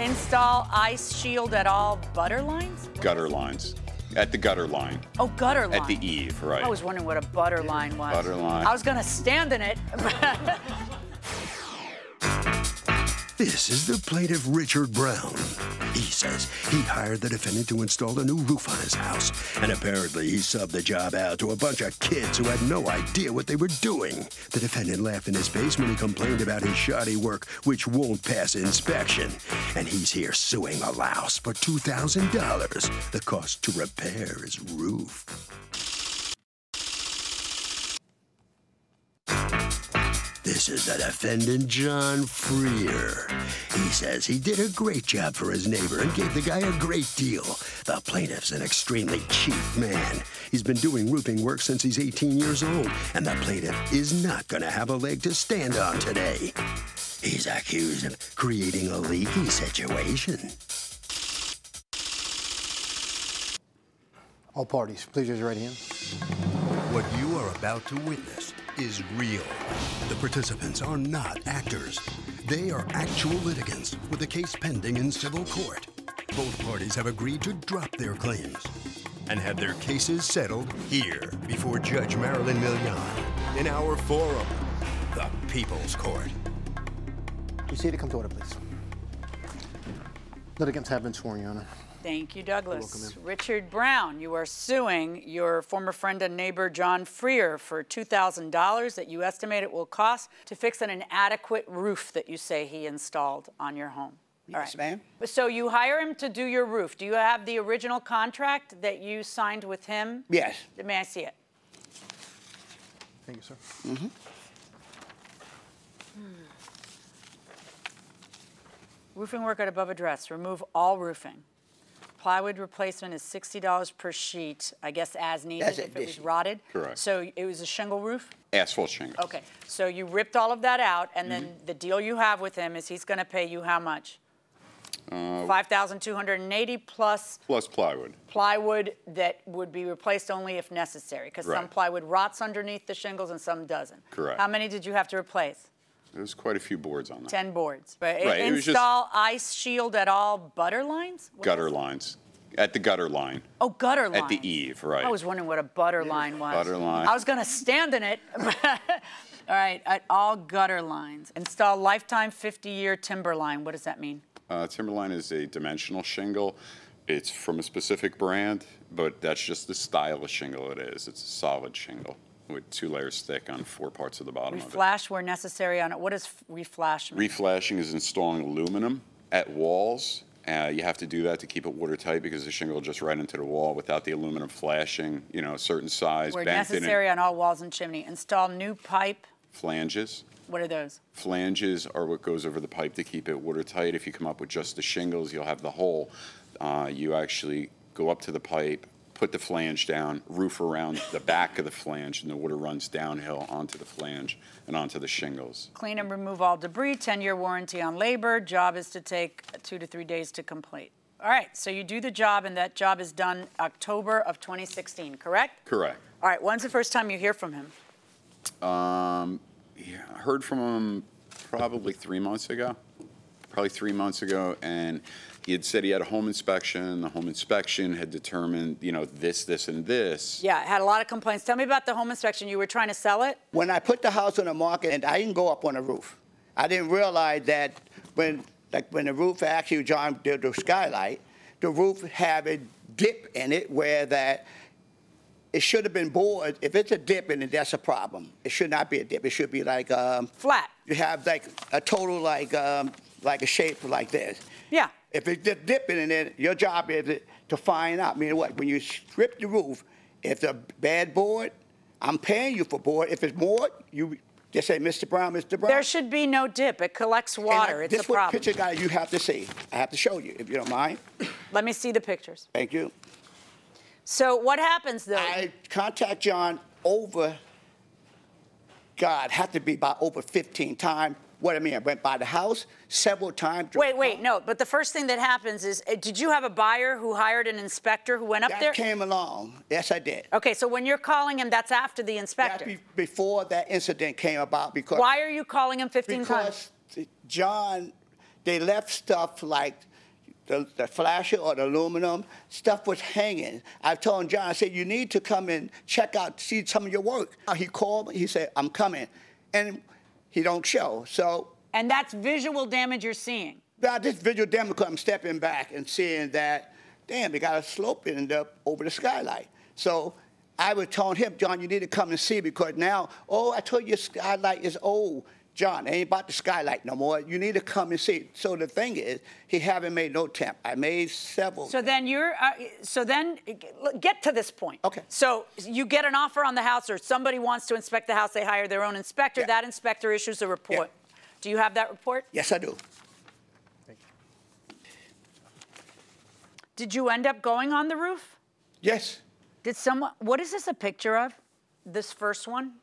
Install ice shield at all butter lines? Gutter lines. At the gutter line. Oh, gutter line. At the eave, right. I was wondering what a butter line was. Butter line. I was going to stand in it. This is the plaintiff Richard Brown. He says he hired the defendant to install a new roof on his house, and apparently he subbed the job out to a bunch of kids who had no idea what they were doing. The defendant laughed in his face when he complained about his shoddy work, which won't pass inspection. And he's here suing a louse for $2,000. The cost to repair his roof. Is the defendant, John Freer. He says he did a great job for his neighbor and gave the guy a great deal. The plaintiff's an extremely cheap man. He's been doing roofing work since he's 18 years old, and the plaintiff is not going to have a leg to stand on today. He's accused of creating a leaky situation. All parties, please raise your right hand. What you are about to witness is real. The participants are not actors. They are actual litigants with a case pending in civil court. Both parties have agreed to drop their claims and have their cases settled here before Judge Marilyn Milian in our forum, the People's Court. You see to come to order, please. Litigants have been sworn, Your Honor. Thank you, Douglas. Richard Brown, you are suing your former friend and neighbor John Freer for $2,000 that you estimate it will cost to fix an inadequate roof that you say he installed on your home. All Yes, ma'am. So you hire him to do your roof. Do you have the original contract that you signed with him? Yes. May I see it? Thank you, sir. Hmm. Roofing work at above address. Remove all roofing. Plywood replacement is $60 per sheet, I guess as needed That's if it was additional. rotted. Correct. So it was a shingle roof? Asphalt shingles. Okay, so you ripped all of that out, and Mm-hmm. then the deal you have with him is he's gonna pay you how much? Uh, Five thousand two hundred and eighty plus Plus plywood. plywood that would be replaced only if necessary, because some Right. plywood rots underneath the shingles and some doesn't. Correct. How many did you have to replace? There's quite a few boards on that. Ten boards. But Right, it was just- install ice shield at all butter lines? What Gutter is lines. At the gutter line. Oh, gutter line. At the eave, right. I was wondering what a butter line was. Butter line. I was gonna stand in it. all right, at all gutter lines. Install lifetime 50-year timber line. What does that mean? Uh, Timberline is a dimensional shingle. It's from a specific brand, but that's just the style of shingle it is. It's a solid shingle with two layers thick on four parts of the bottom of it. Reflash where necessary on it. What does f- reflash mean? Reflashing is installing aluminum at walls. Uh, you have to do that to keep it watertight because the shingle will just right into the wall without the aluminum flashing, you know, a certain size, where bent in necessary it. on all walls and chimney. Install new pipe. Flanges. What are those? Flanges are what goes over the pipe to keep it watertight. If you come up with just the shingles, you'll have the hole. Uh, you actually go up to the pipe, put the flange down, roof around the back of the flange, and the water runs downhill onto the flange and onto the shingles. Clean and remove all debris. 10-year warranty on labor. Job is to take two to three days to complete. All right, so you do the job, and that job is done October of 2016, correct? Correct. All right, when's the first time you hear from him? Um, yeah, I heard from him probably three months ago. Probably three months ago, and he had said he had a home inspection. The home inspection had determined, you know, this, this, and this. Yeah, had a lot of complaints. Tell me about the home inspection. You were trying to sell it? When I put the house on the market, and I didn't go up on the roof, I didn't realize that when, like when the roof actually, John did the skylight, the roof had a dip in it where that it should have been bored. If it's a dip in it, that's a problem. It should not be a dip. It should be like um, Flat. you have like a total like um, like a shape like this. Yeah. If it's just dipping in it, your job is to find out. Meaning what? When you strip the roof, if it's a bad board, I'm paying you for board. If it's more, you just say, Mr. Brown, Mr. Brown. There should be no dip. It collects And I- water. It's this a what problem. picture guy you have to see. I have to show you if you don't mind. Let me see the pictures. Thank you. So what happens though? I contact John over. God, had to be about over 15 times. What I mean, I went by the house several times. Wait, wait, no. But the first thing that happens is, uh, did you have a buyer who hired an inspector who went up there? That there? came along. Yes, I did. Okay, so when you're calling him, that's after the inspector. be- before that incident came about because Why are you calling him 15 times? because John, they left stuff like the, the flasher or the aluminum, stuff was hanging. I told John, I said, you need to come and check out, see some of your work. Uh, He called me, he said, I'm coming. And he don't show. So And that's visual damage you're seeing. now this visual damage, I'm stepping back and seeing that, damn, they got a slope in up over the skylight. So I was telling him, John, you need to come and see because now, oh, I told you skylight is old. John, ain't about the skylight no more. You need to come and see. So the thing is, he haven't made no temp. I made several. So then you're, uh, so then get to this point. Okay. So you get an offer on the house, or somebody wants to inspect the house. They hire their own inspector. Yeah. That inspector issues a report. Yeah. Do you have that report? yes, I do. Thank you. Did you end up going on the roof? Yes. Did someone? What is this a picture of? This first one.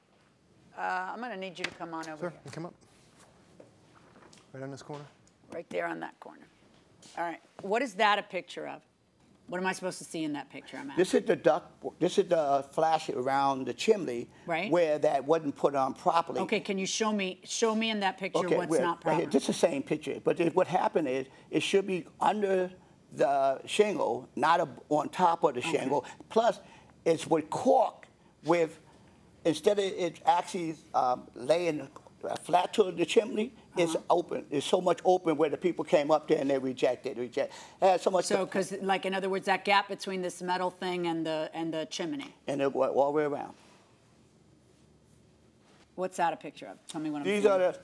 Uh, I'm gonna need you to come on over Sir, here. you come up. Right on this corner. right there on that corner. All right. What is that a picture of? What am I supposed to see in that picture? I'm at. This is the duct. This is the flash around the chimney Right. where that wasn't put on properly. Okay. Can you show me? Show me in that picture what's wait, not right proper. here. This is the same picture, but it, what happened is it should be under the shingle, not a, on top of the shingle. Plus, it's with cork with instead of it actually um, laying flat to the chimney, it's Uh-huh. open. It's so much open where the people came up there and they rejected, reject. It had so much. So, because, like, in other words, that gap between this metal thing and the and the chimney. and it went all the way around. What's that a picture of? Tell me what I'm These seeing. are the,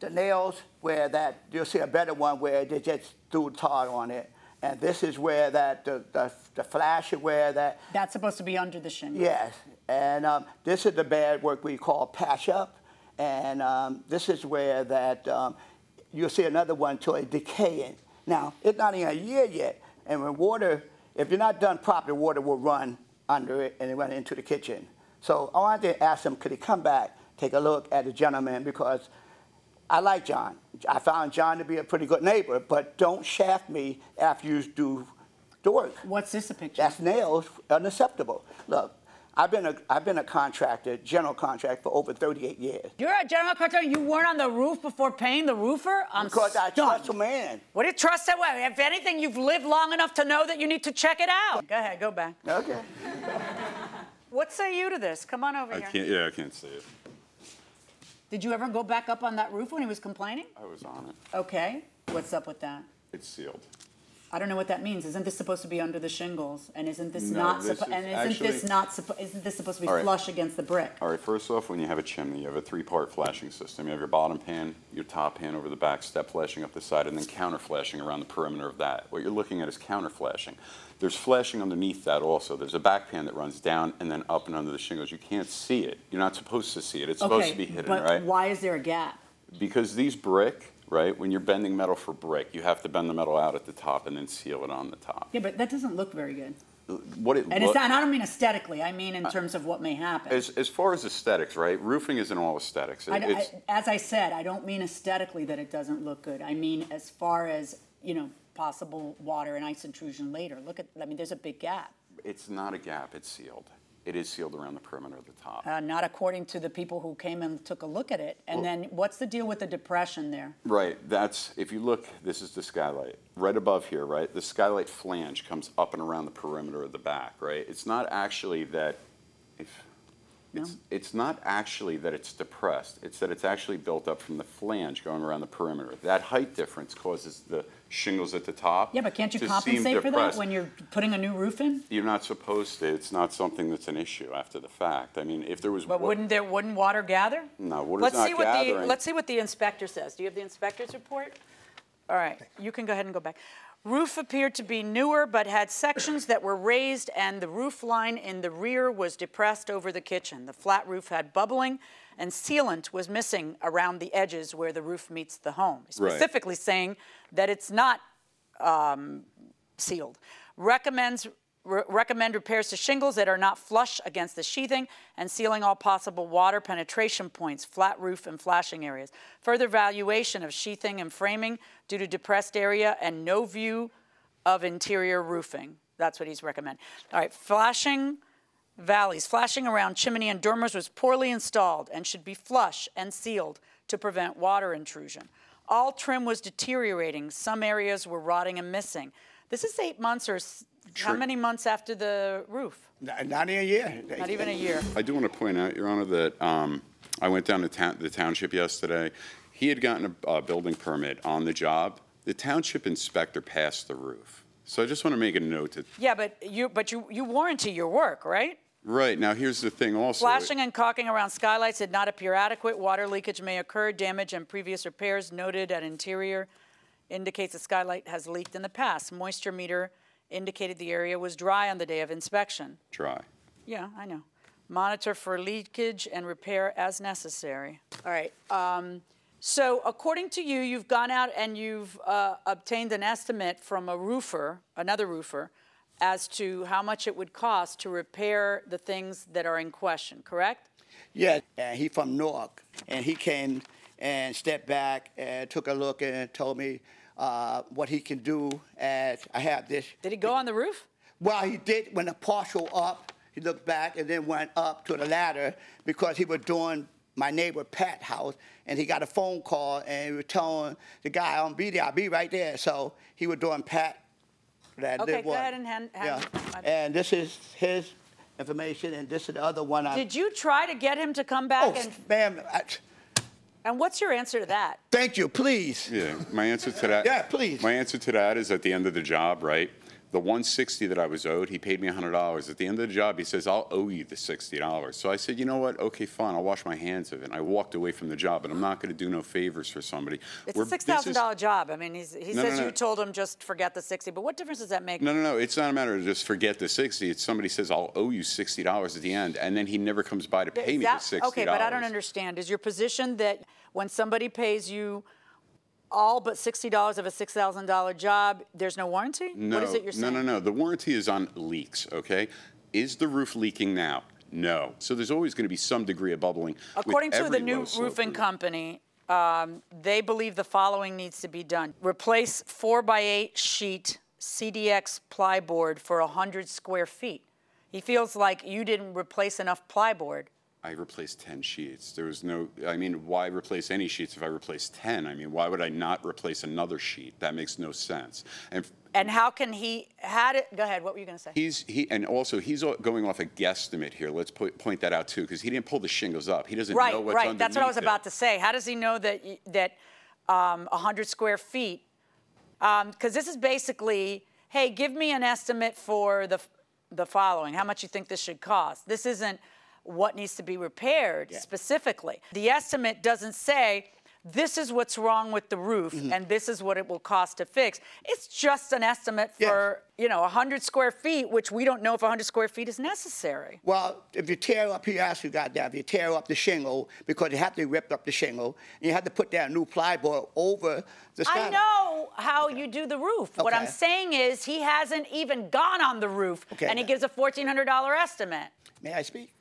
the nails where that, you'll see a better one where they just threw tar on it. And this is where that, the, the, the flash where that, That's supposed to be under the shingle. yes. And um, this is the bad work we call patch up. And um, this is where that, um, you'll see another one to a decaying. Now, it's not even a year yet. And when water, if you're not done properly, water will run under it and it run into the kitchen. So I wanted to ask him, could he come back, take a look at the gentleman because I like John. I found John to be a pretty good neighbor, but don't shaft me after you do the work. What's this a picture? That's nails unacceptable. Look, I've been a I've been a contractor, general contractor for over 38 years. You're a general contractor. You weren't on the roof before paying the roofer. I'm Because I stunned. trust a man. What do you trust that way? If anything, you've lived long enough to know that you need to check it out. Go ahead, go back. Okay. What say you to this? Come on over I here. can't, yeah, I can't see it. Did you ever go back up on that roof when he was complaining? I was on it. Okay. What's up with that? It's sealed. I don't know what that means. Isn't this supposed to be under the shingles? And isn't this No, not this suppo- is and isn't this actually- not suppo- isn't this supposed to be All right. flush against the brick? All right, first off, when you have a chimney, you have a three-part flashing system. You have your bottom pan, your top pan over the back, step flashing up the side, and then counter flashing around the perimeter of that. What you're looking at is counter flashing. There's flashing underneath that also. There's a back pan that runs down and then up and under the shingles. You can't see it. You're not supposed to see it. It's supposed to be hidden, but right? why is there a gap? Because these brick, right, when you're bending metal for brick, you have to bend the metal out at the top and then seal it on the top. Yeah, but that doesn't look very good. What it And loo- it's not, I don't mean aesthetically. I mean in uh, terms of what may happen. as, as far as aesthetics, right? Roofing isn't all aesthetics. It- I, I, as I said, I don't mean aesthetically that it doesn't look good. I mean as far as you know, possible water and ice intrusion later. Look at, I mean, there's a big gap. it's not a gap. It's sealed. It is sealed around the perimeter of the top. Uh, not according to the people who came and took a look at it. And then what's the deal with the depression there? Right, that's, if you look, this is the skylight. Right above here, right, the skylight flange comes up and around the perimeter of the back, right? It's not actually that, if, It's, it's not actually that it's depressed, it's that it's actually built up from the flange going around the perimeter. That height difference causes the shingles at the top. Yeah, but can't you to compensate for that when you're putting a new roof in? You're not supposed to, it's not something that's an issue after the fact. I mean, if there was. But wa- wouldn't there, wouldn't water gather? No, water's Let's not see what the, gathering. let's see what the inspector says. Do you have the inspector's report? All right, you can go ahead and go back. Roof appeared to be newer, but had sections that were raised, and the roof line in the rear was depressed over the kitchen. The flat roof had bubbling, and sealant was missing around the edges where the roof meets the home. Right. Specifically saying that it's not um, sealed. Recommends re- recommend repairs to shingles that are not flush against the sheathing and sealing all possible water penetration points, flat roof and flashing areas. Further evaluation of sheathing and framing due to depressed area and no view of interior roofing. That's what he's recommending. All right, flashing valleys. Flashing around chimney and dormers was poorly installed and should be flush and sealed to prevent water intrusion. All trim was deteriorating. Some areas were rotting and missing. This is eight months or s- how many months after the roof? Not, not in a year. Not even a year. I do want to point out, Your Honor, that um, I went down to town, the township yesterday. He had gotten a uh, building permit on the job. The township inspector passed the roof. So I just want to make a note that, Yeah, but you but you you warranty your work, right? Right, now here's the thing also. Flashing and caulking around skylights did not appear adequate. Water leakage may occur. Damage and previous repairs noted at interior indicates the skylight has leaked in the past. Moisture meter indicated the area was dry on the day of inspection. Dry. Yeah, I know. Monitor for leakage and repair as necessary. All right. Um, so, according to you, you've gone out and you've uh, obtained an estimate from a roofer, another roofer, as to how much it would cost to repair the things that are in question, correct? Yeah, and he from Newark, and he came and stepped back and took a look and told me uh, what he can do. As I have this. Did he go on the roof? Well, he did when the partial up. He looked back and then went up to the ladder because he was doing my neighbor Pat house, and he got a phone call and he was telling the guy, "I'll be there. I'll be right there." So he was doing Pat. That Okay, did go one. ahead and hand- hand- yeah. And this is his information, and this is the other one. I, Did you try to get him to come back? oh, and, ma'am. I, and what's your answer to that? thank you. Please. Yeah, my answer to that. Yeah, please. My answer to that is at the end of the job, right? The 160 that I was owed, he paid me $100. At the end of the job, he says, I'll owe you the $60. So I said, you know what? Okay, fine. I'll wash my hands of it. And I walked away from the job, and I'm not going to do no favors for somebody. It's We're- a $6,000 is- job. I mean, he's, he No, no, says no. you told him just forget the sixty, but what difference does that make? No, no, no. It's not a matter of just forget the 60. It's somebody says, I'll owe you $60 at the end, and then he never comes by to pay Is me that- the $60. Okay, but I don't understand. Is your position that when somebody pays you all but sixty dollars of a six thousand dollar job, there's no warranty? No, What is it you're saying? no, no, no. The warranty is on leaks, okay? Is the roof leaking now? No. So there's always going to be some degree of bubbling. According to the new roofing roof. company, um, they believe the following needs to be done: replace four by eight sheet CDX plyboard for hundred square feet. He feels like you didn't replace enough plyboard. I replaced 10 sheets. There was no, I mean, why replace any sheets if I replaced 10? I mean, why would I not replace another sheet? That makes no sense. And f- And how can he had it? Go ahead. What were you going to say? he's, he, and also he's o- going off a guesstimate here. Let's po- point that out too, because he didn't pull the shingles up. He doesn't right, know what's right. Right, right. That's what I was about to say. How does he know that y- that um, 100 square feet? Because this is basically, hey, give me an estimate for the f- the following. How much you think this should cost? This isn't what needs to be repaired specifically. The estimate doesn't say. This is what's wrong with the roof, Mm-hmm. and this is what it will cost to fix. It's just an estimate Yes. for, you know, 100 square feet, which we don't know if 100 square feet is necessary. Well, if you tear up, he asked you got that. If you tear up the shingle, because you have to rip up the shingle, you have to put that new plywood over the I know how you do the roof. What I'm saying is he hasn't even gone on the roof, Okay. and he gives a $1,400 estimate. May I speak?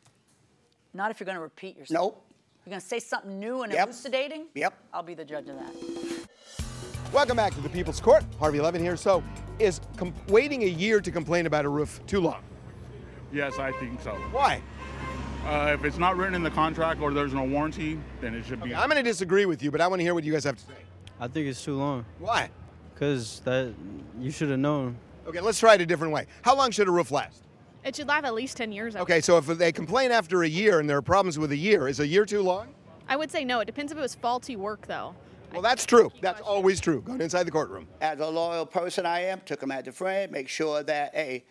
Not if you're going to repeat yourself. Nope. You're going to say something new and Yep. elucidating? Yep. I'll be the judge of that. Welcome back to the People's Court. Harvey Levin here. So, is com- waiting a year to complain about a roof too long? Yes, I think so. Why? Uh, if it's not written in the contract or there's no warranty, then it should be. I'm going to disagree with you, but I want to hear what you guys have to say. I think it's too long. Why? Cause that you should have known. Okay, let's try it a different way. How long should a roof last? It should last at least 10 years. I Okay, so if they complain after a year and there are problems with a year, is a year too long? I would say no. It depends if it was faulty work, though. Well, that's true. That's always true. Going inside the courtroom. As a loyal person I am, took him as a friend, make sure that, hey,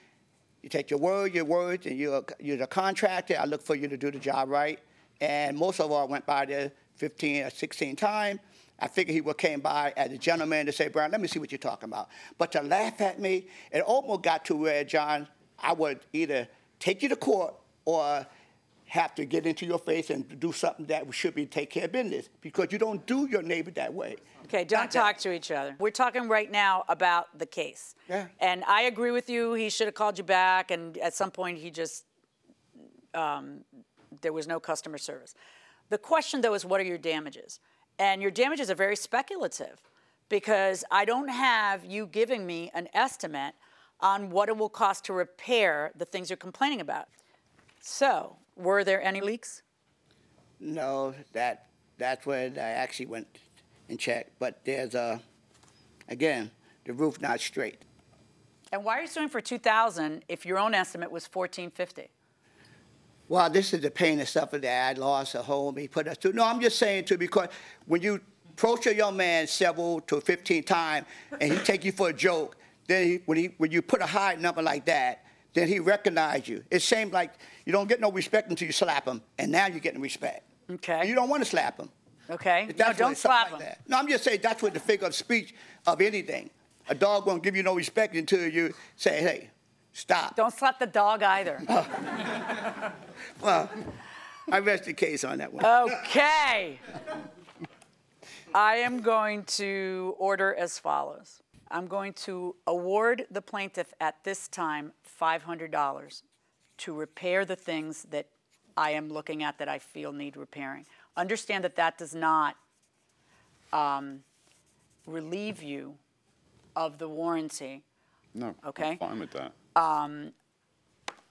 you take your word, your words, and you're, you're the contractor. I look for you to do the job right. And most of all I went by there 15 or 16 times. I figured he would came by as a gentleman to say, Brown, let me see what you're talking about. But to laugh at me, it almost got to where, John, I would either take you to court or have to get into your face and do something that should be take care of business because you don't do your neighbor that way. Okay, don't Not that- talk to each other. We're talking right now about the case. Yeah. And I agree with you. He should have called you back, and at some point he just um, there was no customer service. The question though is, what are your damages? And your damages are very speculative because I don't have you giving me an estimate on what it will cost to repair the things you're complaining about. So, were there any leaks? No, that that's when I actually went and checked. But there's a, again, the roof not straight. And why are you suing for 2,000 if your own estimate was 1450? Well, this is the pain and suffering that I lost a home. He put us through. No, I'm just saying to because when you approach a young man several to 15 times and he take you for a joke, then he, when he when you put a high number like that, then he recognize you. It seems like you don't get no respect until you slap him, and now you're getting respect. Okay. And you don't want to slap him. Okay? No, what don't slap like him. that. No, I'm just saying that's what the figure of speech of anything. A dog won't give you no respect until you say, hey, stop. Don't slap the dog either. Well, I rest the case on that one. Okay. I am going to order as follows. I'm going to award the plaintiff at this time $500 to repair the things that I am looking at that I feel need repairing. Understand that that does not um, relieve you of the warranty, No, Okay. I'm fine with that.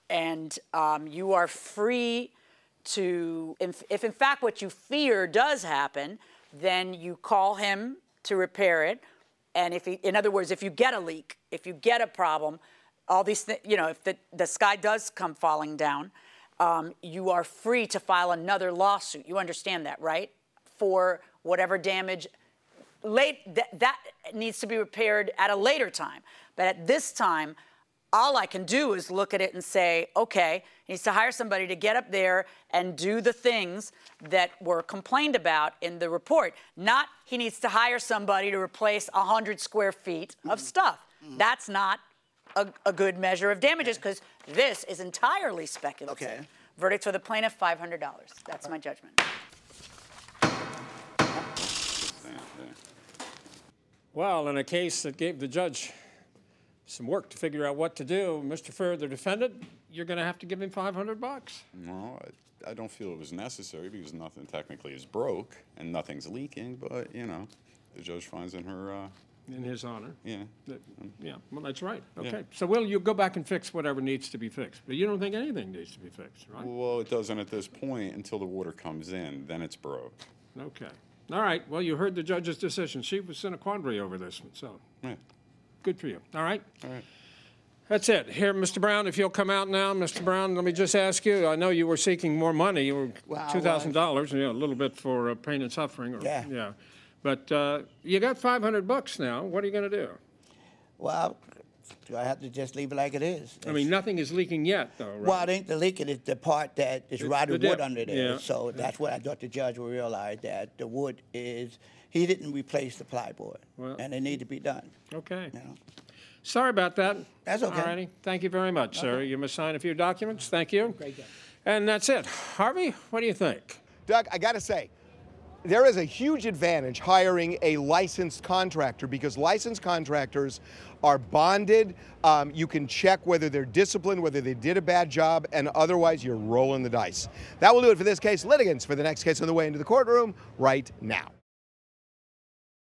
and um, you are free to, if, if in fact what you fear does happen, then you call him to repair it. And if he, in other words, if you get a leak, if you get a problem, all these things, you know, if the, the sky does come falling down, um, you are free to file another lawsuit. You understand that, right? For whatever damage late that, that needs to be repaired at a later time. But at this time, all I can do is look at it and say, okay, he needs to hire somebody to get up there and do the things that were complained about in the report. Not he needs to hire somebody to replace 100 square feet of stuff. That's not a, a good measure of damages because this is entirely speculative. Okay. Verdict for the plaintiff, $500. That's my judgment. Well, in a case that gave the judge some work to figure out what to do, Mr. Fair, the defendant, you're going to have to give him 500 bucks. No, I, I don't feel it was necessary because nothing technically is broke and nothing's leaking. But you know, the judge finds in her, uh, In his honor. yeah. That- Yeah, well, that's right. Yeah. Okay. So, Will, you go back and fix whatever needs to be fixed. But you don't think anything needs to be fixed, right? Well, it doesn't at this point until the water comes in. Then it's broke. Okay. All right. Well, you heard the judge's decision. She was in a quandary over this one, so Yeah. Good for you. All right. All right. That's it. Here, Mr. Brown, if you'll come out now, Mr. Brown, let me just ask you. I know you were seeking more money. You were Well, I two thousand dollars, yeah, a little bit for uh, pain and suffering. Or, Yeah. Yeah. But uh, you got five hundred bucks now. What are you going to do? Well, do I have to just leave it like it is? I mean, nothing is leaking yet, though, right? Well, it ain't the leaking, it's the part that is It's rotted wood dip, under there. yeah. So that's what I thought the judge would realize, that the wood is, he didn't replace the plywood. Well- And it need to be done, Okay. you know? Sorry about that. That's okay. All righty. Thank you very much, sir. You must sign a few documents. Thank you. Great. And that's it. Harvey, what do you think? Doug, I got to say, there is a huge advantage hiring a licensed contractor because licensed contractors are bonded. Um, you can check whether they're disciplined, whether they did a bad job, and otherwise you're rolling the dice. That will do it for this case. Litigants for the next case on the way into the courtroom right now.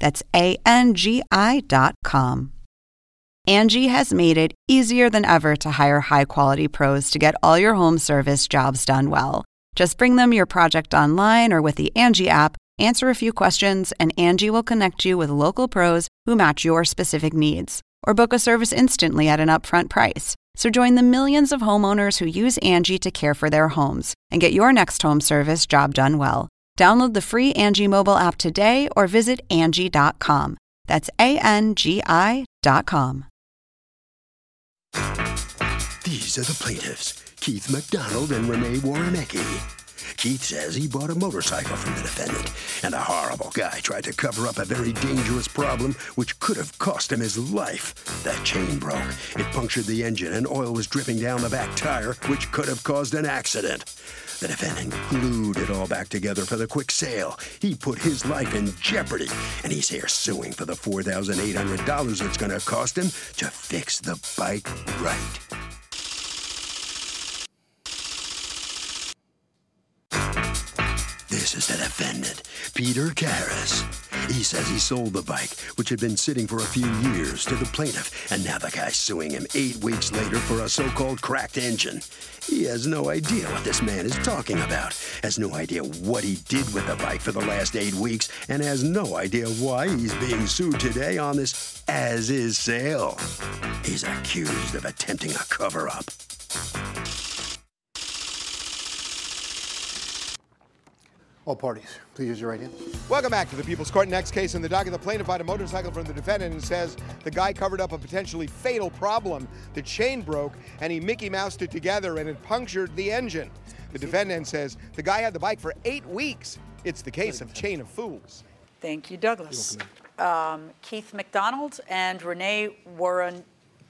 That's A N G I.com. Angie has made it easier than ever to hire high quality pros to get all your home service jobs done well. Just bring them your project online or with the Angie app, answer a few questions, and Angie will connect you with local pros who match your specific needs. Or book a service instantly at an upfront price. So join the millions of homeowners who use Angie to care for their homes and get your next home service job done well. Download the free Angie mobile app today or visit Angie.com. That's A N G I.com. These are the plaintiffs Keith McDonald and Renee Warrenecki. Keith says he bought a motorcycle from the defendant, and a horrible guy tried to cover up a very dangerous problem which could have cost him his life. The chain broke. It punctured the engine, and oil was dripping down the back tire, which could have caused an accident. The defendant glued it all back together for the quick sale. He put his life in jeopardy, and he's here suing for the $4,800 it's going to cost him to fix the bike right. This is the defendant, Peter Karras. He says he sold the bike, which had been sitting for a few years, to the plaintiff, and now the guy's suing him eight weeks later for a so called cracked engine. He has no idea what this man is talking about, has no idea what he did with the bike for the last eight weeks, and has no idea why he's being sued today on this as is sale. He's accused of attempting a cover up. All parties, please use your right hand. Welcome back to the People's Court. Next case in the docket, the plaintiff bought a motorcycle from the defendant and says the guy covered up a potentially fatal problem. The chain broke and he Mickey Moused it together and it punctured the engine. The defendant says the guy had the bike for eight weeks. It's the case of chain of fools. Thank you, Douglas. Um, Keith McDonald and Renee Warren.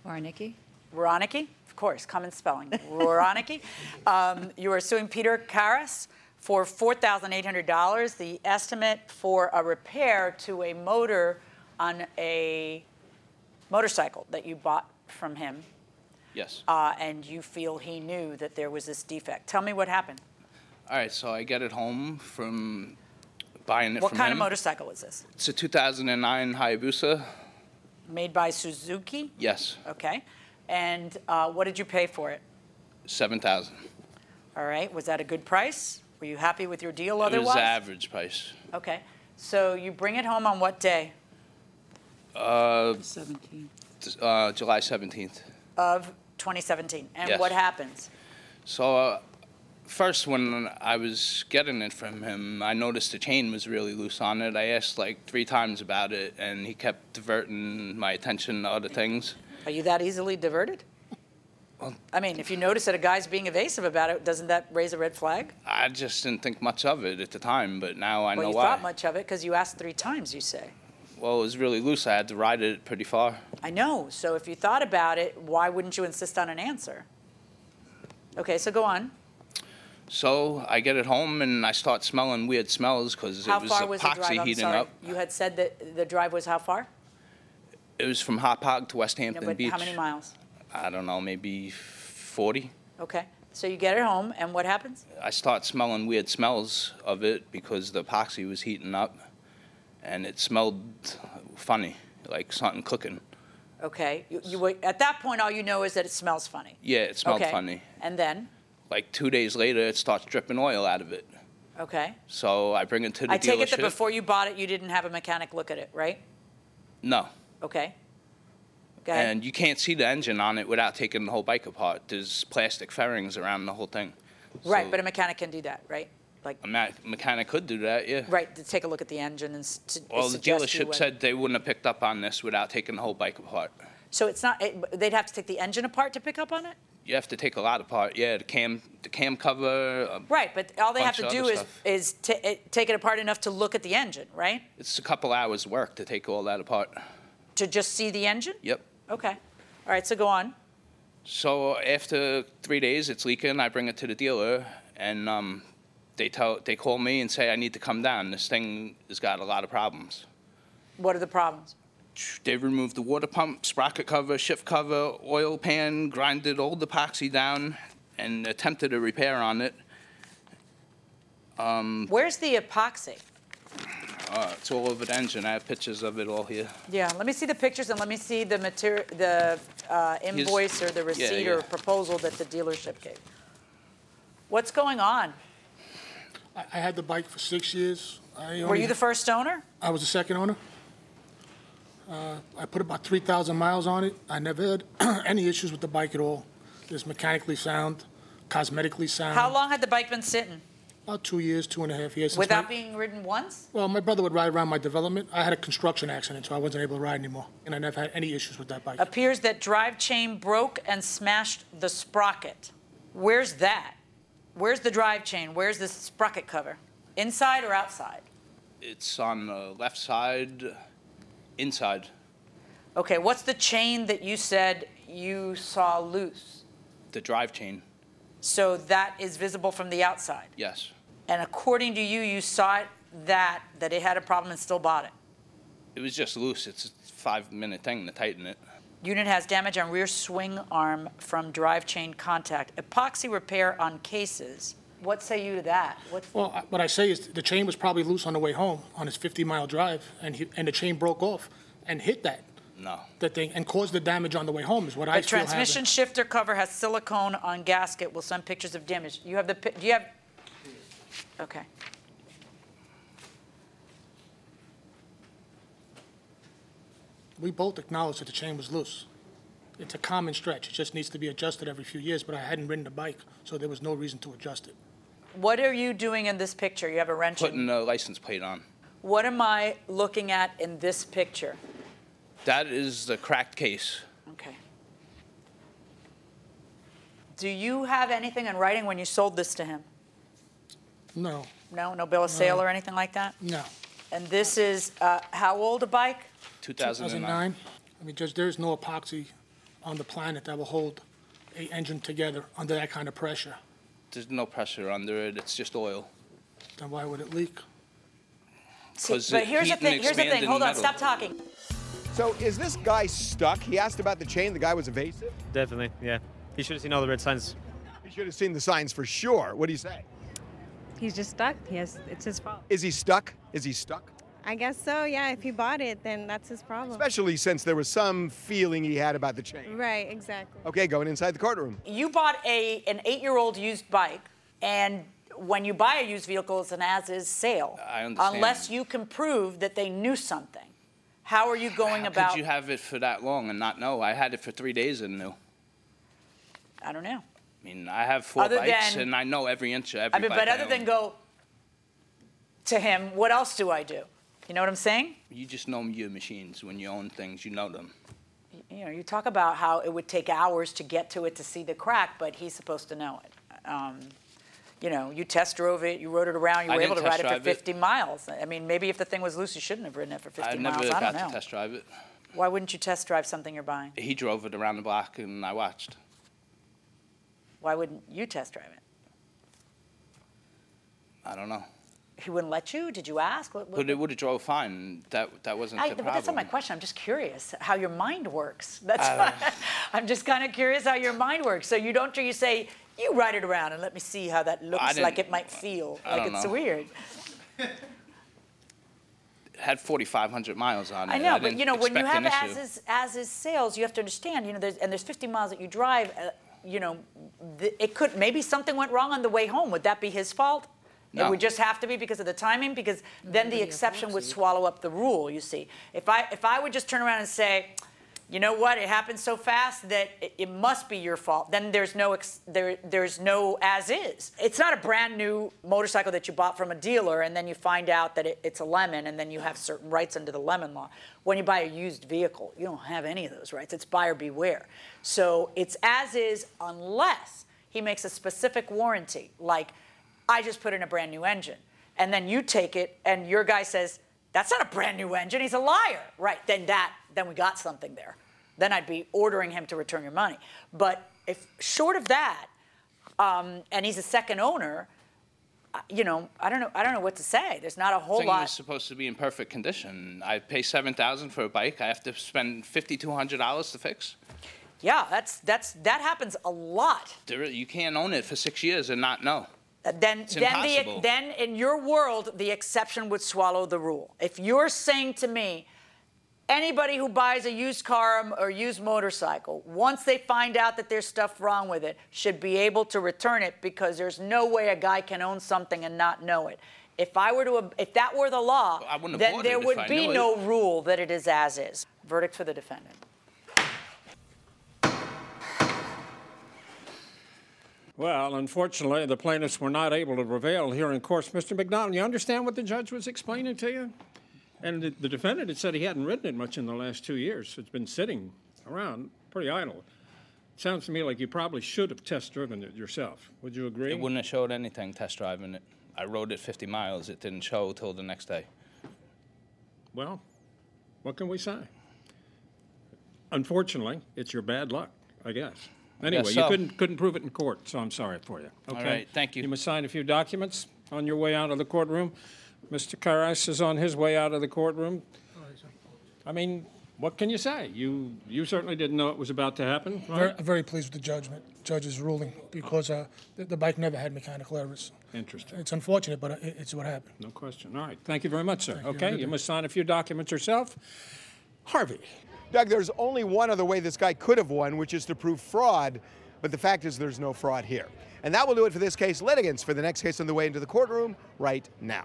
Warnicki. Warnicki, of course, common spelling. Warnicki. Um, you are suing Peter Karras for $4,800. The estimate for a repair to a motor on a motorcycle that you bought from him, Yes. uh, and you feel he knew that there was this defect. Tell me what happened. All right, so I get it home from buying it What from kind him. of motorcycle is this? It's a 2009 Hayabusa. Made by Suzuki? Yes, Okay. And uh, what did you pay for it? 7,000. All right. Was that a good price? Were you happy with your deal It otherwise? was average price. Okay. So you bring it home on what day Uh, 17. uh, July 17th. of 2017? And Yes. what happens? So, uh, first, when I was getting it from him, I noticed the chain was really loose on it. I asked like three times about it, and he kept diverting my attention to other things. Are you that easily diverted? I mean, if you notice that a guy's being evasive about it, doesn't that raise a red flag? I just didn't think much of it at the time, but now I well, know you why. thought much of it because you asked three times, you say. Well, it was really loose. I had to ride it pretty far. I know. So if you thought about it, why wouldn't you insist on an answer? Okay, so go on. So I get it home and I start smelling weird smells because it was far was the epoxy drive? Heating sorry. up. You had said that the drive was how far? It was from Hauppauge to West No, Hampton but Beach. how many miles? I don't know, maybe 40. Okay. So you get it home, and what happens? I start smelling weird smells of it because the epoxy was heating up and it smelled funny, like something cooking. Okay. You, you were- at that point, all you know is that it smells funny. Yeah, it smelled okay. funny. And then, Like two days later, it starts dripping oil out of it. okay. So I bring it to the I take it that before you bought it, you didn't have a mechanic look at it, right? No. Okay. Ahead. And you can't see the engine on it without taking the whole bike apart. There's plastic fairings around the whole thing. right, So but a mechanic can do that, right? Like, a ma- mechanic could do that, yeah. right, to take a look at the engine and s- to Well, the suggest you dealership what- said they wouldn't have picked up on this without taking the whole bike apart. So it's not, it, they'd have to take the engine apart to pick up on it? You have to take a lot apart. Yeah, the cam, the cam cover. uh, Right, but all they have bunch to of do other is, stuff. is ta- it- take it apart enough to look at the engine, right? It's a couple hours work to take all that apart. To just see the engine? Yep. Okay. All right, so go on. So after three days, it's leaking. I bring it to the dealer, and um, they tell they call me and say I need to come down. This thing has got a lot of problems. What are the problems? They removed the water pump, sprocket cover, shift cover, oil pan, grinded old epoxy down, and attempted a repair on it. Um, Where's the epoxy? Uh, it's all over the engine. I have pictures of it all here. Yeah, let me see the pictures and let me see the material, the uh, invoice or the receipt or yeah. proposal that the dealership gave. What's going on? I, I had the bike for six years. I Were only- you the first owner? I was the second owner. Uh, I put about 3,000 miles on it. I never had any issues with the bike at all. It's mechanically sound, cosmetically sound. How long had the bike been sitting? About two years, two and a half years. since Without my- being ridden once? Well, my brother would ride around my development. I had a construction accident, so I wasn't able to ride anymore, and I never had any issues with that bike. Appears that drive chain broke and smashed the sprocket. Where's that? Where's the drive chain? Where's the sprocket cover? Inside or outside? It's on the left side, inside. Okay, what's the chain that you said you saw loose? The drive chain, So that is visible from the outside. yes. And according to you, you saw it that that it had a problem and still bought it. It was just loose. It's a five minute thing to tighten it. Unit has damage on rear swing arm from drive chain contact. Epoxy repair on cases. What say you to that? What's, Well, I- what I say is the chain was probably loose on the way home on his 50-mile drive, and he, and the chain broke off and hit that, No. that thing, and caused the damage on the way home, is what I the feel happened. transmission shifter cover has silicone on gasket. We'll send pictures of damage. You have the, pi- do you have? Okay. We both acknowledge that the chain was loose. It's a common stretch. It just needs to be adjusted every few years, but I hadn't ridden the bike, so there was no reason to adjust it. What are you doing in this picture? You have a wrench in. Putting a license plate on. What am I looking at in this picture? That is the cracked case. Okay. Do you have anything in writing when you sold this to him? No, No, no bill of sale No. or anything like that? no. And this is, uh, how old a bike? 2009. I mean, Judge, there's no epoxy on the planet that will hold a engine together under that kind of pressure. There's no pressure under it. It's just oil. Then why would it leak? See, 'Cause but it here's the heat and thing, here's the thing, in hold on, metal. stop talking. So is this guy stuck? He asked about the chain. The guy was evasive. Definitely, yeah. He should have seen all the red signs. He should have seen the signs for sure. What do you say? He's just stuck. He has, it's his fault. Is he stuck? Is he stuck? I guess so, yeah. If he bought it, then that's his problem. Especially since there was some feeling he had about the chain. Right, exactly. Okay, going inside the courtroom. You bought a, an eight-year-old used bike, and when you buy a used vehicle, it's an as-is sale. I understand. Unless you can prove that they knew something. How are you going How about? could you have it for that long and not know? I had it for three days and knew. I don't know. I mean, I have four Other bikes than- and I know every inch of every I mean, bike but other than go to him, what else do I do? You know what I'm saying? You just know your machines. When you own things, you know them. You know, you talk about how it would take hours to get to it to see the crack, but he's supposed to know it. Um, you know, you test drove it, you rode it around, you I were able to ride it for drive it. 50 miles. I mean, maybe if the thing was loose, you shouldn't have ridden it for 50 I miles. never I got don't know. to test drive it. Why wouldn't you test drive something you're buying? He drove it around the block and I watched. Why wouldn't you test drive it? I don't know. He wouldn't let you? Did you ask? What, what, But it would have drove fine. That that wasn't I, the but problem. that's not my question. I'm just curious how your mind works. That's Uh, why I'm just kind of curious how your mind works. So you don't you say you ride it around and let me see how that looks like it might feel. I like it's know. weird. It had 4,500 miles on it. I know, but you know when you have as is as is sales, you have to understand. You know, there's and there's 50 miles that you drive. You know, th- it could maybe something went wrong on the way home. Would that be his fault? It would just have to be because of the timing, because then the exception would swallow up the rule. You see, if I if I would just turn around and say, you know what, it happened so fast that it, it must be your fault. Then there's no ex, there there's no as is. It's not a brand new motorcycle that you bought from a dealer and then you find out that it, it's a lemon and then you have certain rights under the lemon law. When you buy a used vehicle, you don't have any of those rights. It's buyer beware. So it's as is unless he makes a specific warranty, like I just put in a brand new engine. And then you take it and your guy says, that's not a brand new engine, he's a liar. Right, then that, then we got something there. Then I'd be ordering him to return your money. But if short of that, um, and he's a second owner, you know, I don't know, I don't know what to say. There's not a whole Thing lot. supposed to be in perfect condition. I pay seven thousand for a bike. I have to spend fifty-two hundred dollars to fix. Yeah, that's, that's, that happens a lot. There, you can't own it for six years and not know. Uh, Then, It's then, the, then in your world, the exception would swallow the rule. If you're saying to me, anybody who buys a used car or used motorcycle, once they find out that there's stuff wrong with it, should be able to return it because there's no way a guy can own something and not know it. If I were to, if that were the law, I then there would I be it. no rule that it is as is. Verdict for the defendant. Well, unfortunately, the plaintiffs were not able to prevail here in court. Mr. McDonald, you understand what the judge was explaining to you? And the, the defendant had said he hadn't ridden it much in the last two years. It's been sitting around pretty idle. It Sounds to me like you probably should have test driven it yourself. Would you agree? It wouldn't have showed anything test driving it. I rode it 50 miles. It didn't show till the next day. Well, what can we say? Unfortunately, it's your bad luck, I guess. I Anyway, guess you so. couldn't couldn't prove it in court, so I'm sorry for you. Okay. right, thank you. You must sign a few documents on your way out of the courtroom. Mr. Karas is on his way out of the courtroom. I mean, what can you say? You you certainly didn't know it was about to happen, Very, right? very pleased with the judgment, judge's ruling, because uh, the, the bike never had mechanical errors. Interesting. It's unfortunate, but it, it's what happened. No question. All right. Thank you very much, sir. Thank you. Have a Okay, good you must sign a few documents yourself. Harvey. Doug, there's only one other way this guy could have won, which is to prove fraud, but the fact is there's no fraud here. And that will do it for this case. Litigants for the next case on the way into the courtroom right now.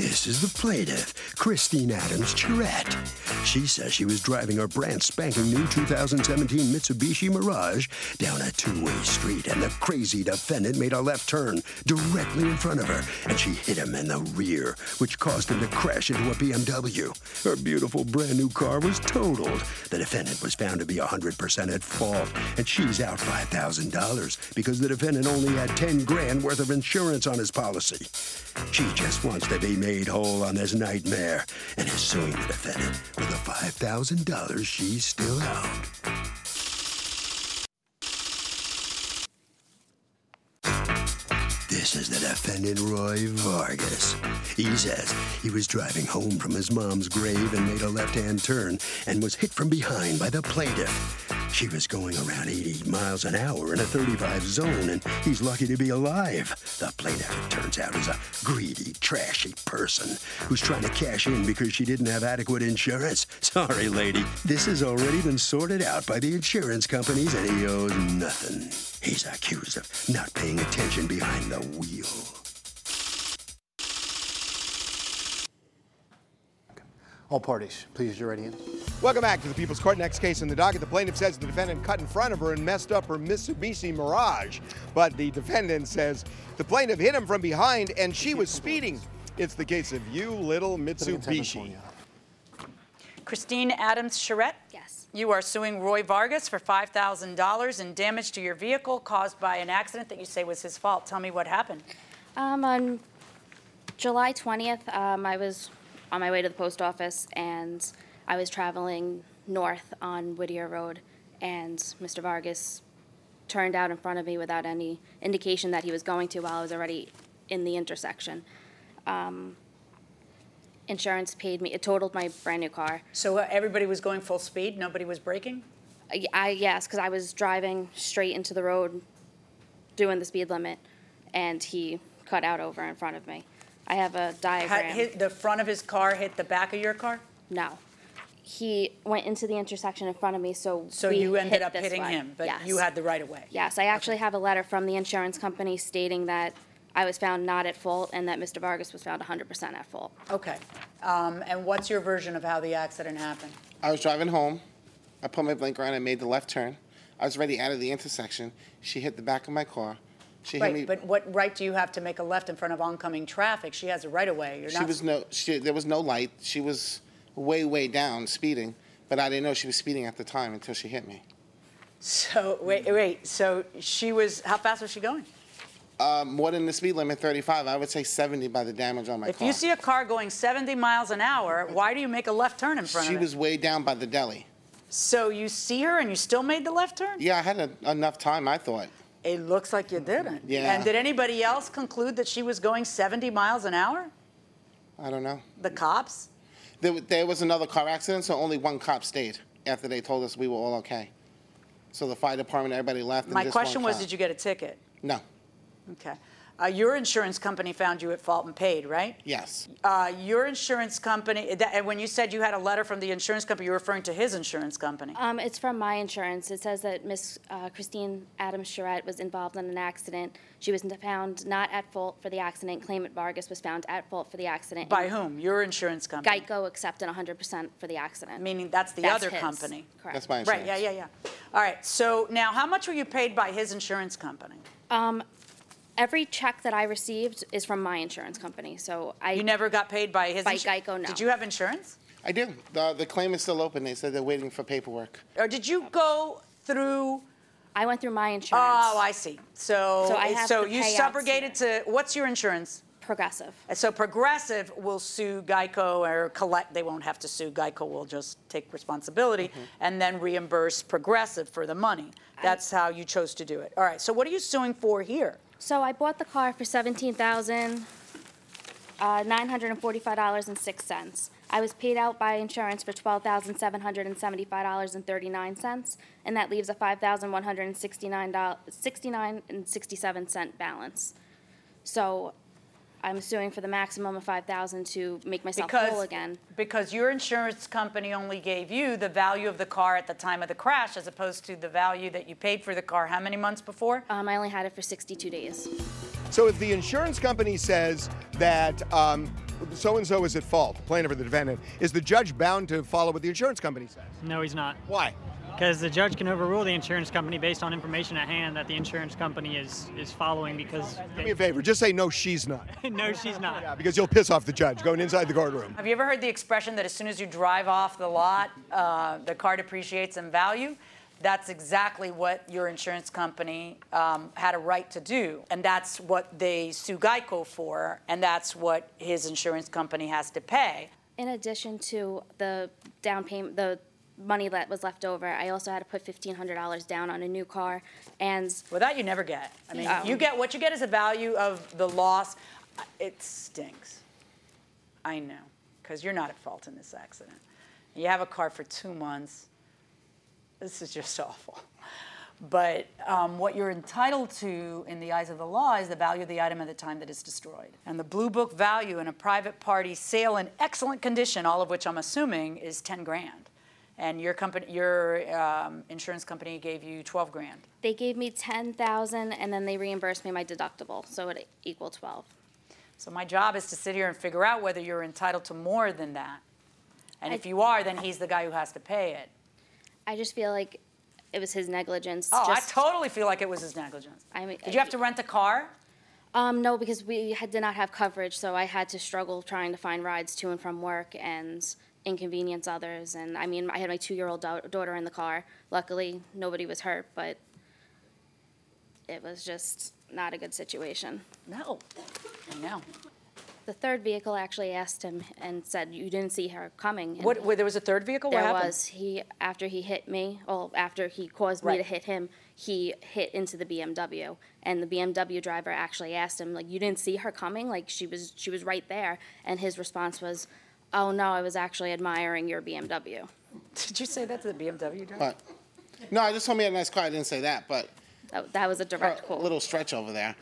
This is the plaintiff, Christine Adams Charette. She says she was driving her brand spanking new 2017 Mitsubishi Mirage down a two way street, and the crazy defendant made a left turn directly in front of her, and she hit him in the rear, which caused him to crash into a BMW. Her beautiful brand new car was totaled. The defendant was found to be 100% at fault, and she's out $5,000 because the defendant only had 10 grand worth of insurance on his policy. She just wants to be made whole on this nightmare and is suing the defendant for the $5,000 she's still out. This is the defendant, Roy Vargas. He says he was driving home from his mom's grave and made a left hand turn and was hit from behind by the plaintiff. She was going around 80 miles an hour in a 35 zone, and he's lucky to be alive. The plaintiff, it turns out, is a greedy, trashy person who's trying to cash in because she didn't have adequate insurance. Sorry, lady. This has already been sorted out by the insurance companies, and he owes nothing. He's accused of not paying attention behind the wheel. All parties, please use your right hand. Welcome back to the People's Court. Next case in the docket. The plaintiff says the defendant cut in front of her and messed up her Mitsubishi Mirage. But the defendant says the plaintiff hit him from behind and she was speeding. It's the case of you, little Mitsubishi. Christine Adams Charette? Yes. You are suing Roy Vargas for $5,000 in damage to your vehicle caused by an accident that you say was his fault. Tell me what happened. Um, on July 20th, um, I was on my way to the post office and I was traveling north on Whittier Road, and Mr. Vargas turned out in front of me without any indication that he was going to while I was already in the intersection. Um, insurance paid me, it totaled my brand new car. So uh, everybody was going full speed? Nobody was braking? I, I yes, because I was driving straight into the road, doing the speed limit, and he cut out over in front of me. I have a Had diagram. hit, the front of his car hit the back of your car? No. He went into the intersection in front of me, so So we you ended hit up this hitting way. him, but yes. you had the right of way. Yes, I actually have a letter from the insurance company stating that I was found not at fault and that Mr. Vargas was found 100% at fault. Okay. Um, and what's your version of how the accident happened? I was driving home. I put my blinker on. I made the left turn. I was already out of the intersection. She hit the back of my car. She hit me. Right, but what right do you have to make a left in front of oncoming traffic? She has a right of way. You're she not. was no. She, there was no light. She was way, way down speeding, but I didn't know she was speeding at the time until she hit me. So wait, wait. So she was. How fast was she going? Uh, more than the speed limit, 35. I would say 70 by the damage on my If car. If you see a car going 70 miles an hour, why do you make a left turn in front she of it? She was way down by the deli. So you see her and you still made the left turn? Yeah, I had a, enough time. I thought. It looks like you didn't. Yeah. And did anybody else conclude that she was going 70 miles an hour? I don't know. The cops? There, there was another car accident, so only one cop stayed after they told us we were all okay. So the fire department, everybody left. and My just question one was, cop. did you get a ticket? No. Okay. Uh, your insurance company found you at fault and paid, right? Yes. Uh, your insurance company, that, and when you said you had a letter from the insurance company, you're referring to his insurance company. Um, it's from my insurance. It says that Miss uh, Christine Adams Charette was involved in an accident. She was found not at fault for the accident. Claimant Vargas was found at fault for the accident. By whom? Your insurance company. Geico accepted 100% for the accident. Meaning that's the That's other his. company. Correct. That's my insurance. Right, yeah, yeah, yeah. All right, so now how much were you paid by his insurance company? Um, every check that I received is from my insurance company. So I. You never got paid by his By insu- Geico, no. Did you have insurance? I do. The, the claim is still open. They said they're waiting for paperwork. Or did you go through? I went through my insurance. Oh, I see. So, So I have so the you payouts subrogated to, what's your insurance? Progressive. So Progressive will sue Geico or collect, they won't have to sue, Geico will just take responsibility Mm-hmm. and then reimburse Progressive for the money. That's how you chose to do it. All right, so what are you suing for here? So I bought the car for seventeen thousand uh, nine hundred and forty-five dollars and six cents. I was paid out by insurance for twelve thousand seven hundred and seventy-five dollars and thirty-nine cents, and that leaves a five thousand one hundred and sixty-nine dollars, sixty-nine and sixty-seven cent balance. So I'm suing for the maximum of five thousand to make myself whole again. because your insurance company only gave you the value of the car at the time of the crash as opposed to the value that you paid for the car how many months before? Um, I only had it for sixty-two days. So if the insurance company says that um, so-and-so is at fault, the plaintiff or the defendant, is the judge bound to follow what the insurance company says? No, he's not. Why? Because the judge can overrule the insurance company based on information at hand that the insurance company is is following. Because Do me a favor, just say no, she's not. no, she's not. Yeah, because you'll piss off the judge going inside the courtroom. Have you ever heard the expression that as soon as you drive off the lot, uh, the car depreciates in value? That's exactly what your insurance company um, had a right to do. And that's what they sue Geico for, and that's what his insurance company has to pay. In addition to the down payment, the money that was left over, I also had to put fifteen hundred dollars down on a new car, and well, that you never get. I mean, you get what you get is the value of the loss. Uh, It stinks. I know, because you're not at fault in this accident. You have a car for two months. This is just awful. But um, what you're entitled to in the eyes of the law is the value of the item at the time that it's destroyed. And the Blue Book value in a private party sale in excellent condition, all of which I'm assuming is 10 grand. And your company, your um, insurance company gave you 12 grand. they gave me ten thousand, and then they reimbursed me my deductible, so it equaled twelve. So my job is to sit here and figure out whether you're entitled to more than that. And if you are, then he's the guy who has to pay it. I just feel like it was his negligence. Oh, just, I totally feel like it was his negligence. I mean, Did you have to rent a car? Um, no, because we had, did not have coverage, so I had to struggle trying to find rides to and from work and inconvenience others. And I mean, I had my two-year-old dau- daughter in the car. Luckily, nobody was hurt, but it was just not a good situation. No, I know. The third vehicle actually asked him and said, "You didn't see her coming." And What, wait, there was a third vehicle? What There happened? was. He after he hit me, well, after he caused me to Right. hit him, he hit into the BMW, and the BMW driver actually asked him, like, "You didn't see her coming? Like she was, she was right there." And his response was, "Oh no, I was actually admiring your BMW." Did you say that to the BMW driver? But no, I just told me a nice car. I didn't say that, but That, that was a direct a quote. little stretch over there.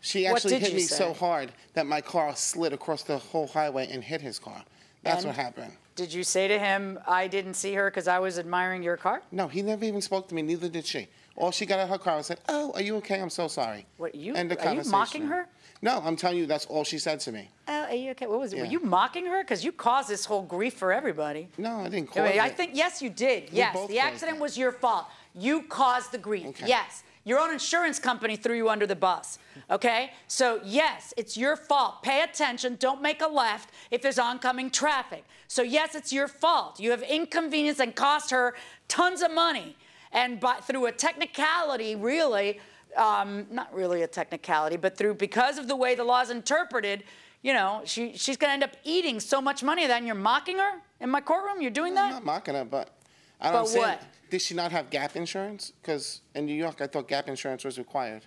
She What actually did hit you me say? so hard that my car slid across the whole highway and hit his car. That's And? what happened. Did you say to him, I didn't see her because I was admiring your car? No, he never even spoke to me. Neither did she. All she got out of her car and said, "Oh, are you okay? I'm so sorry." What, you, End of are you conversation. mocking her? No, I'm telling you, that's all she said to me. Oh, are you okay? What was it? Were Yeah. you mocking her? Because you caused this whole grief for everybody. No, I didn't I, cause mean, I it. think, yes, you did. We yes, both the caused accident was your fault. You caused the grief. Yes. Your own insurance company threw you under the bus. Okay? So, yes, it's your fault. Pay attention. Don't make a left if there's oncoming traffic. So, yes, it's your fault. You have inconvenienced and cost her tons of money. And by, through a technicality, really, um, not really a technicality, but through because of the way the law is interpreted, you know, she, she's going to end up eating so much money that and you're mocking her in my courtroom. You're doing that? I'm not mocking her, but I don't But understand. what? Did she not have gap insurance? Because in New York, I thought gap insurance was required.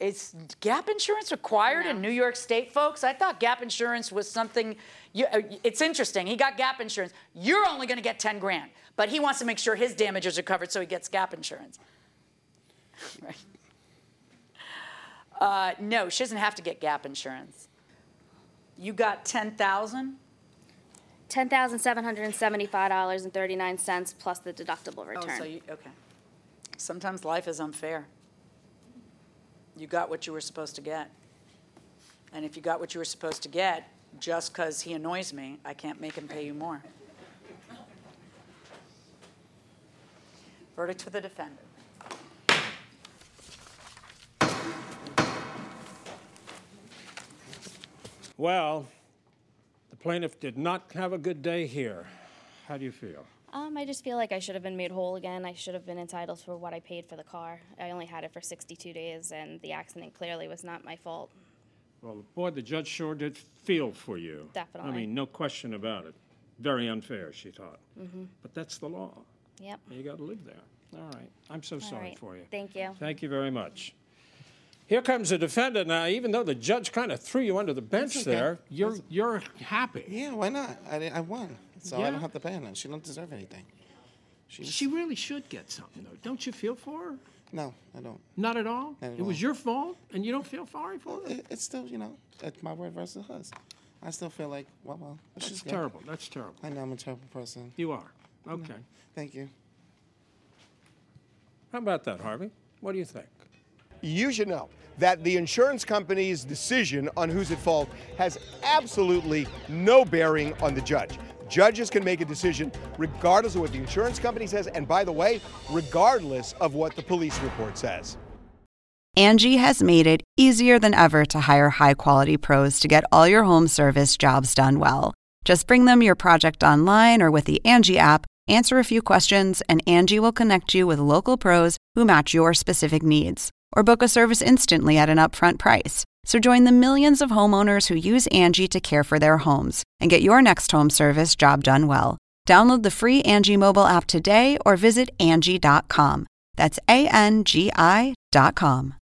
Is gap insurance required in New York State, folks? I thought gap insurance was something. You, uh, it's interesting. He got gap insurance. You're only going to get 10 grand, but he wants to make sure his damages are covered, so he gets gap insurance. right. Uh, no, she doesn't have to get gap insurance. You got 10,000. $10,775.39 plus the deductible return. Oh, so you, okay. Sometimes life is unfair. You got what you were supposed to get. And if you got what you were supposed to get, just because he annoys me, I can't make him pay you more. Verdict for the defendant. Well, the plaintiff did not have a good day here. How do you feel? Um, I just feel like I should have been made whole again. I should have been entitled for what I paid for the car. I only had it for 62 days, and the accident clearly was not my fault. Well, boy, the judge sure did feel for you. Definitely. I mean, no question about it. Very unfair, she thought. Mm-hmm. But that's the law. Yep. You got to live there. All right. I'm so All sorry right. for you. Thank you. Thank you very much. Here comes the defendant now. Even though the judge kind of threw you under the bench okay. there, you're you're happy. Yeah, why not? I, I won, so I don't have to pay her. She don't deserve anything. She really should get something, though. Don't you feel for her? No, I don't. Not at all. Not at it was your fault, and you don't feel sorry for it, it's still, you know, it's my word versus hers. I still feel like, well, well, That's terrible. That's terrible. I know I'm a terrible person. You are. Okay. Thank you. How about that, Harvey? What do you think? You should know that the insurance company's decision on who's at fault has absolutely no bearing on the judge. Judges can make a decision regardless of what the insurance company says, and by the way, regardless of what the police report says. Angie has made it easier than ever to hire high quality pros to get all your home service jobs done well. Just bring them your project online or with the Angie app, answer a few questions, and Angie will connect you with local pros who match your specific needs. Or book a service instantly at an upfront price. So join the millions of homeowners who use Angie to care for their homes and get your next home service job done well. Download the free Angie mobile app today or visit Angie.com. That's A N G I.com.